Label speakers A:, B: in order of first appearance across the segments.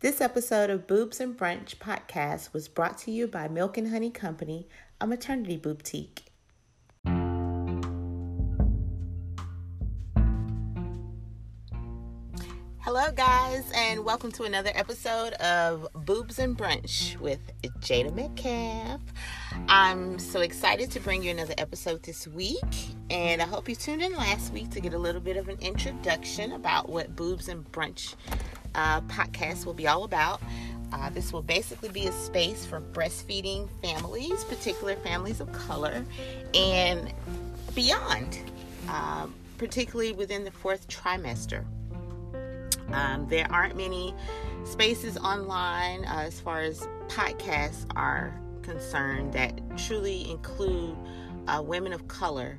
A: This episode of Boobs and Brunch podcast was brought to you by Milk and Honey Company, a maternity boutique. Hello, guys, and welcome to another episode of Boobs and Brunch with Jada Metcalf. I'm so excited to bring you another episode this week, and I hope you tuned in last week to get a little bit of an introduction about what Boobs and Brunch uh, podcast will be all about. Uh, this will basically be a space for breastfeeding families, particular families of color, and beyond, uh, particularly within the fourth trimester. Um, there aren't many spaces online uh, as far as podcasts are concerned that truly include uh, women of color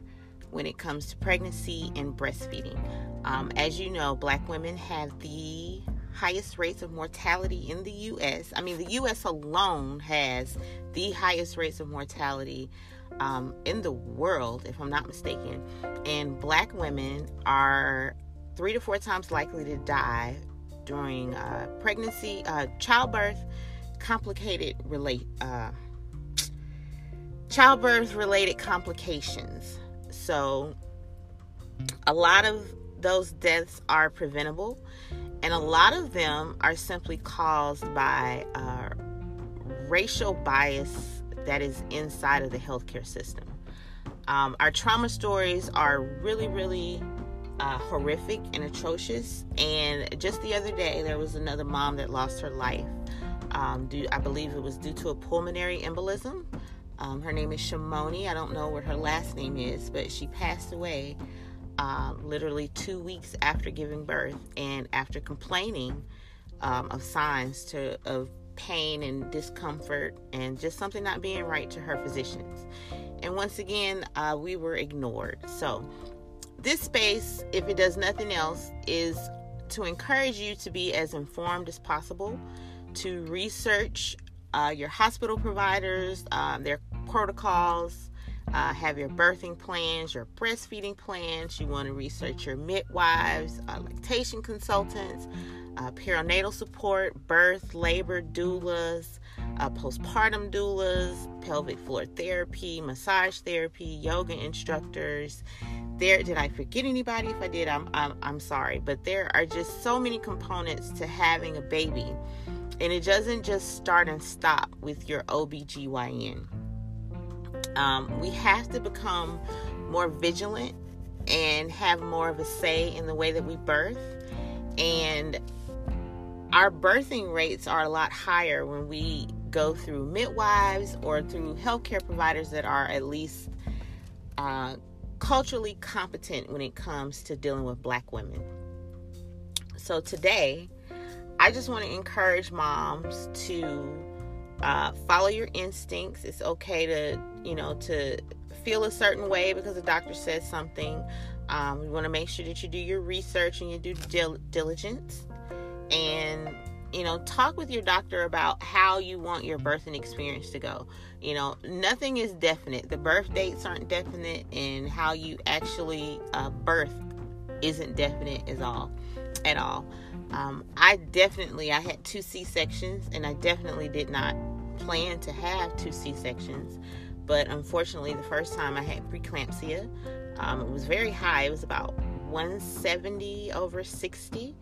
A: when it comes to pregnancy and breastfeeding. Um, as you know, black women have the highest rates of mortality in the U.S. I mean, the U.S. alone has the highest rates of mortality um, in the world, if I'm not mistaken. And black women are three to four times likely to die during uh, pregnancy, uh, childbirth, complicated relate, uh, childbirth related complications. So, a lot of those deaths are preventable, and a lot of them are simply caused by uh, racial bias that is inside of the healthcare system. Um, our trauma stories are really, really uh, horrific and atrocious. And just the other day, there was another mom that lost her life. Um, due, I believe it was due to a pulmonary embolism. Um, her name is Shamony. I don't know what her last name is, but she passed away uh, literally two weeks after giving birth and after complaining um, of signs to of pain and discomfort and just something not being right to her physicians. And once again, uh, we were ignored. So this space, if it does nothing else, is to encourage you to be as informed as possible, to research uh, your hospital providers, um, their protocols, uh, have your birthing plans, your breastfeeding plans. You want to research your midwives, uh, lactation consultants, uh, perinatal support, birth, labor, doulas, uh, postpartum doulas, pelvic floor therapy, massage therapy, yoga instructors. There, did I forget anybody? If I did, I'm, I'm, I'm sorry. But there are just so many components to having a baby. And it doesn't just start and stop with your OBGYN. Um, we have to become more vigilant and have more of a say in the way that we birth. And our birthing rates are a lot higher when we go through midwives or through healthcare providers that are at least uh, culturally competent when it comes to dealing with black women. So today, I just want to encourage moms to uh, follow your instincts. It's okay to, you know, to feel a certain way because the doctor says something. Um, you want to make sure that you do your research and you do dil- diligence and you know talk with your doctor about how you want your birthing experience to go you know nothing is definite the birth dates aren't definite and how you actually uh, birth isn't definite as all at all um, i definitely i had two c-sections and i definitely did not plan to have two c-sections but unfortunately the first time i had preeclampsia um, it was very high it was about 170 over 60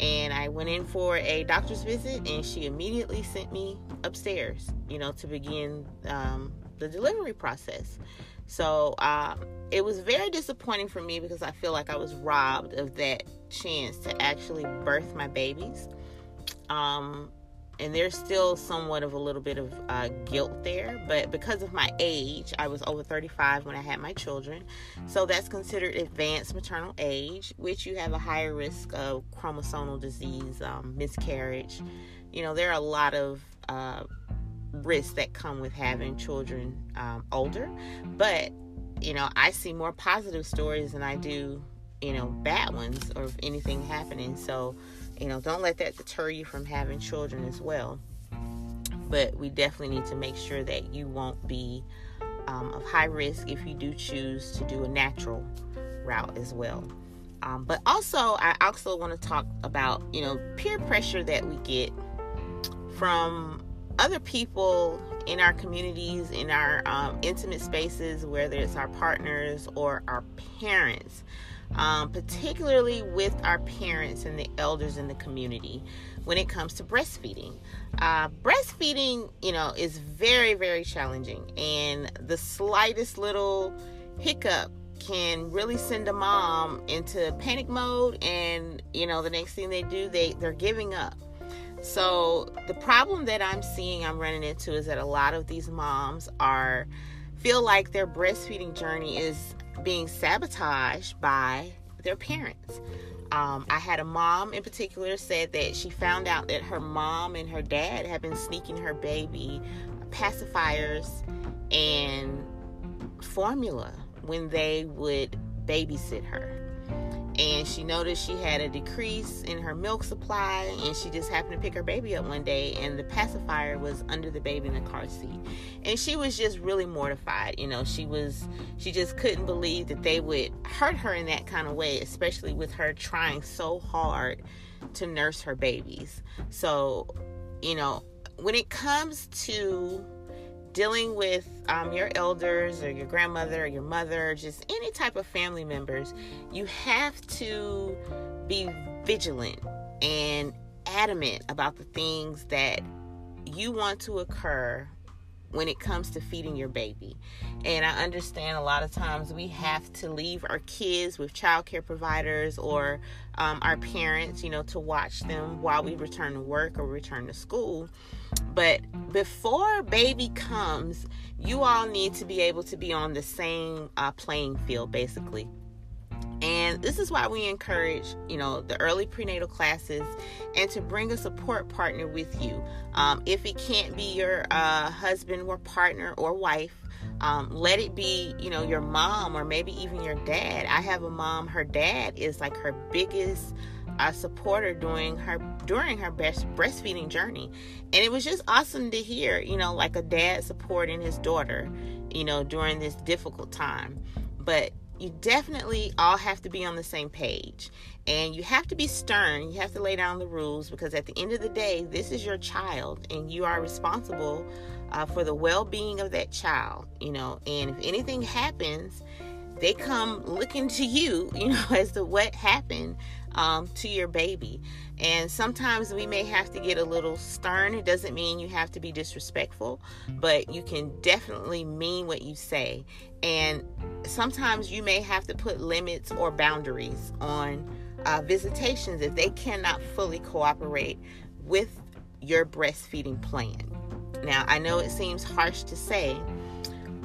A: and I went in for a doctor's visit, and she immediately sent me upstairs, you know, to begin um, the delivery process. So uh, it was very disappointing for me because I feel like I was robbed of that chance to actually birth my babies. Um, and there's still somewhat of a little bit of uh, guilt there but because of my age i was over 35 when i had my children so that's considered advanced maternal age which you have a higher risk of chromosomal disease um, miscarriage you know there are a lot of uh, risks that come with having children um, older but you know i see more positive stories than i do you know bad ones or anything happening so you know, don't let that deter you from having children as well. But we definitely need to make sure that you won't be um, of high risk if you do choose to do a natural route as well. Um, but also, I also want to talk about, you know, peer pressure that we get from other people in our communities, in our um, intimate spaces, whether it's our partners or our parents, um, particularly with our parents and the elders in the community when it comes to breastfeeding. Uh, breastfeeding, you know, is very, very challenging, and the slightest little hiccup can really send a mom into panic mode and you know the next thing they do they they're giving up so the problem that i'm seeing i'm running into is that a lot of these moms are feel like their breastfeeding journey is being sabotaged by their parents um, i had a mom in particular said that she found out that her mom and her dad had been sneaking her baby pacifiers and formula when they would babysit her. And she noticed she had a decrease in her milk supply, and she just happened to pick her baby up one day, and the pacifier was under the baby in the car seat. And she was just really mortified. You know, she was, she just couldn't believe that they would hurt her in that kind of way, especially with her trying so hard to nurse her babies. So, you know, when it comes to dealing with um, your elders or your grandmother or your mother, just any type of family members, you have to be vigilant and adamant about the things that you want to occur when it comes to feeding your baby. And I understand a lot of times we have to leave our kids with childcare providers or um, our parents, you know, to watch them while we return to work or return to school. But before baby comes, you all need to be able to be on the same uh, playing field, basically. And this is why we encourage, you know, the early prenatal classes and to bring a support partner with you. Um, if it can't be your uh, husband or partner or wife, um, let it be, you know, your mom or maybe even your dad. I have a mom, her dad is like her biggest uh, supporter during her during her best breastfeeding journey and it was just awesome to hear you know like a dad supporting his daughter you know during this difficult time but you definitely all have to be on the same page. And you have to be stern. You have to lay down the rules because at the end of the day this is your child and you are responsible uh, for the well-being of that child you know. And if anything happens they come looking to you you know as to what happened um, to your baby. And sometimes we may have to get a little stern. It doesn't mean you have to be disrespectful, but you can definitely mean what you say. And sometimes you may have to put limits or boundaries on uh, visitations if they cannot fully cooperate with your breastfeeding plan. Now, I know it seems harsh to say,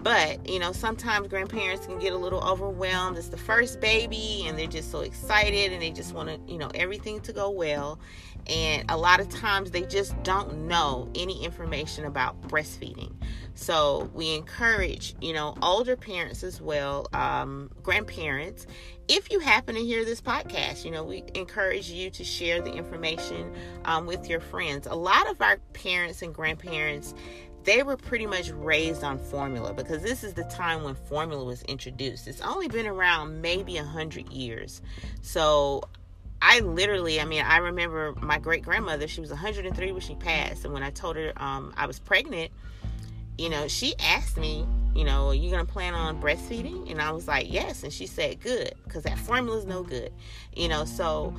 A: but, you know, sometimes grandparents can get a little overwhelmed. It's the first baby and they're just so excited and they just want to, you know, everything to go well. And a lot of times they just don't know any information about breastfeeding. So we encourage, you know, older parents as well, um, grandparents. If you happen to hear this podcast, you know, we encourage you to share the information um, with your friends. A lot of our parents and grandparents they were pretty much raised on formula because this is the time when formula was introduced. It's only been around maybe a hundred years. So I literally, I mean, I remember my great grandmother, she was 103 when she passed. And when I told her um, I was pregnant, you know, she asked me, you know, are you going to plan on breastfeeding? And I was like, yes. And she said, good, because that formula is no good, you know. So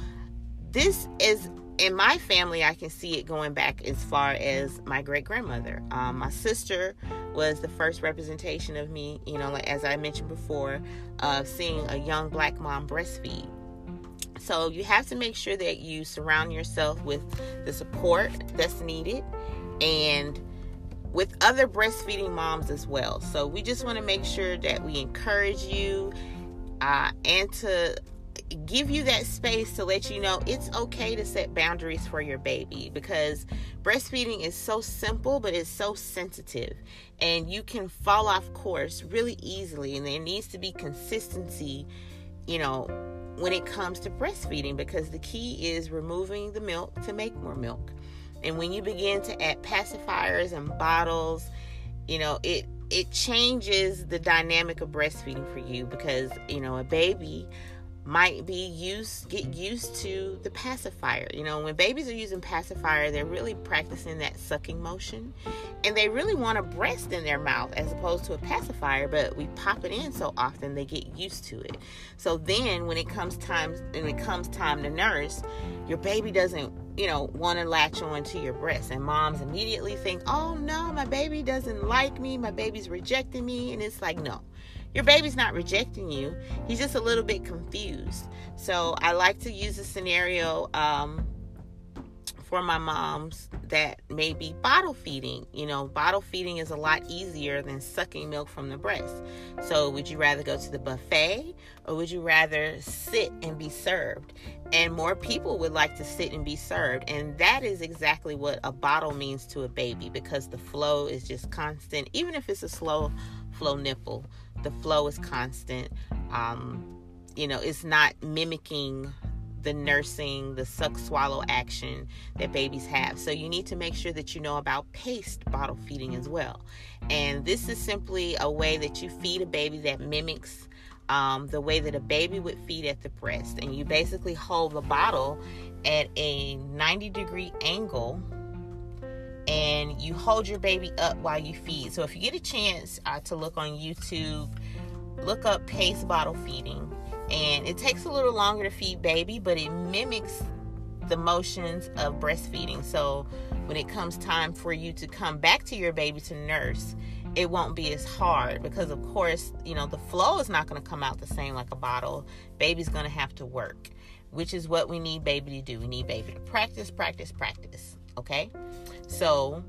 A: this is in my family, I can see it going back as far as my great grandmother. Um, my sister was the first representation of me, you know, like as I mentioned before, of seeing a young black mom breastfeed. So you have to make sure that you surround yourself with the support that's needed and with other breastfeeding moms as well. So we just want to make sure that we encourage you uh, and to give you that space to let you know it's okay to set boundaries for your baby because breastfeeding is so simple but it's so sensitive. And you can fall off course really easily and there needs to be consistency you know when it comes to breastfeeding because the key is removing the milk to make more milk. And when you begin to add pacifiers and bottles you know it it changes the dynamic of breastfeeding for you because you know a baby might be used get used to the pacifier. You know when babies are using pacifier they're really practicing that sucking motion and they really want a breast in their mouth as opposed to a pacifier but we pop it in so often they get used to it. So then when it comes time when it comes time to nurse your baby doesn't you know want to latch on to your breast. And moms immediately think oh no my baby doesn't like me. My baby's rejecting me. And it's like no your baby's not rejecting you. He's just a little bit confused. So I like to use a scenario um, for my moms that may be bottle feeding. You know, bottle feeding is a lot easier than sucking milk from the breast. So, would you rather go to the buffet or would you rather sit and be served? And more people would like to sit and be served. And that is exactly what a bottle means to a baby because the flow is just constant, even if it's a slow flow nipple the flow is constant. Um, you know, it's not mimicking the nursing, the suck swallow action that babies have. So you need to make sure that you know about paced bottle feeding as well. And this is simply a way that you feed a baby that mimics um, the way that a baby would feed at the breast. And you basically hold the bottle at a 90 degree angle and you hold your baby up while you feed. So if you get a chance uh, to look on YouTube, look up pace bottle feeding. And it takes a little longer to feed baby, but it mimics the motions of breastfeeding. So when it comes time for you to come back to your baby to nurse, it won't be as hard because of course, you know, the flow is not going to come out the same like a bottle. Baby's going to have to work, which is what we need baby to do. We need baby to practice, practice, practice. Okay? So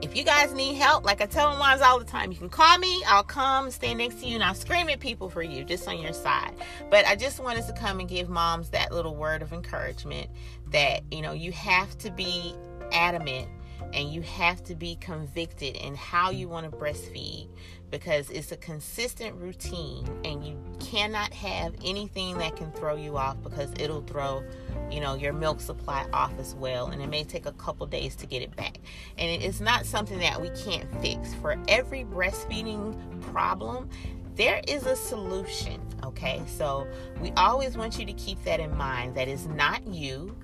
A: if you guys need help, like I tell my moms all the time, you can call me. I'll come stand next to you and I'll scream at people for you just on your side. But I just wanted to come and give moms that little word of encouragement that, you know, you have to be adamant and you have to be convicted in how you want to breastfeed because it's a consistent routine and you cannot have anything that can throw you off because it'll throw you know your milk supply off as well and it may take a couple days to get it back. And it's not something that we can't fix. For every breastfeeding problem there is a solution okay? So we always want you to keep that in mind that is not you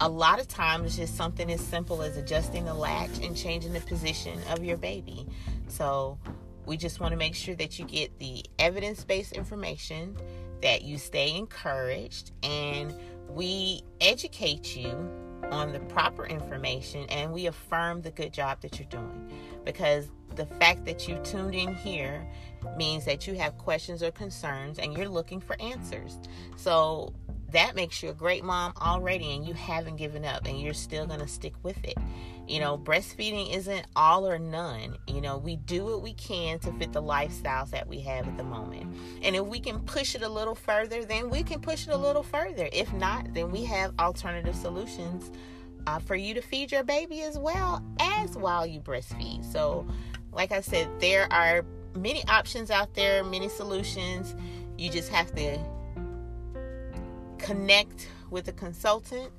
A: a lot of times it's just something as simple as adjusting the latch and changing the position of your baby so we just want to make sure that you get the evidence based information, that you stay encouraged, and we educate you on the proper information and we affirm the good job that you're doing. Because the fact that you tuned in here means that you have questions or concerns and you're looking for answers. So that makes you a great mom already and you haven't given up and you're still going to stick with it. You know, breastfeeding isn't all or none. You know, we do what we can to fit the lifestyles that we have at the moment. And if we can push it a little further, then we can push it a little further. If not, then we have alternative solutions uh, for you to feed your baby as well as while you breastfeed. So, like I said, there are many options out there, many solutions. You just have to connect with a consultant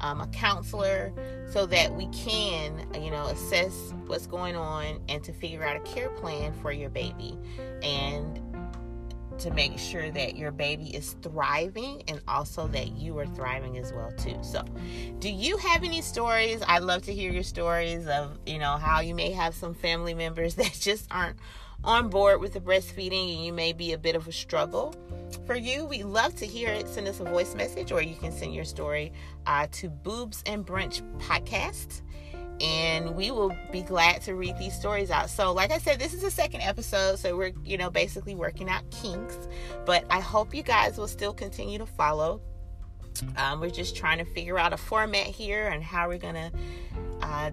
A: um, a counselor so that we can you know assess what's going on and to figure out a care plan for your baby and to make sure that your baby is thriving and also that you are thriving as well too. So, do you have any stories? I'd love to hear your stories of, you know, how you may have some family members that just aren't on board with the breastfeeding and you may be a bit of a struggle for you. We love to hear it. Send us a voice message or you can send your story uh, to Boobs and Brunch Podcast and we will be glad to read these stories out. So, like I said, this is the second episode, so we're, you know, basically working out kinks, but I hope you guys will still continue to follow. Um, we're just trying to figure out a format here and how we're going to uh,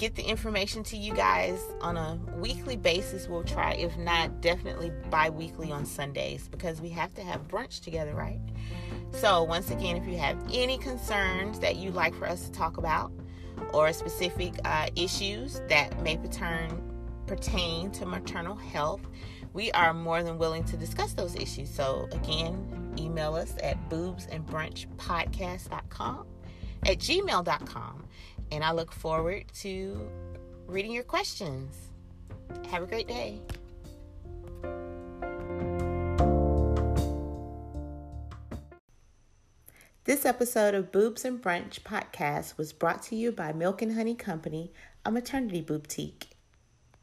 A: get the information to you guys on a weekly basis. We'll try, if not, definitely bi weekly on Sundays because we have to have brunch together, right? So, once again, if you have any concerns that you'd like for us to talk about or specific uh, issues that may pertain, pertain to maternal health, we are more than willing to discuss those issues. So, again, email us at boobsandbrunchpodcast.com at gmail.com and I look forward to reading your questions. Have a great day. This episode of Boobs and Brunch podcast was brought to you by Milk and Honey Company, a maternity boutique.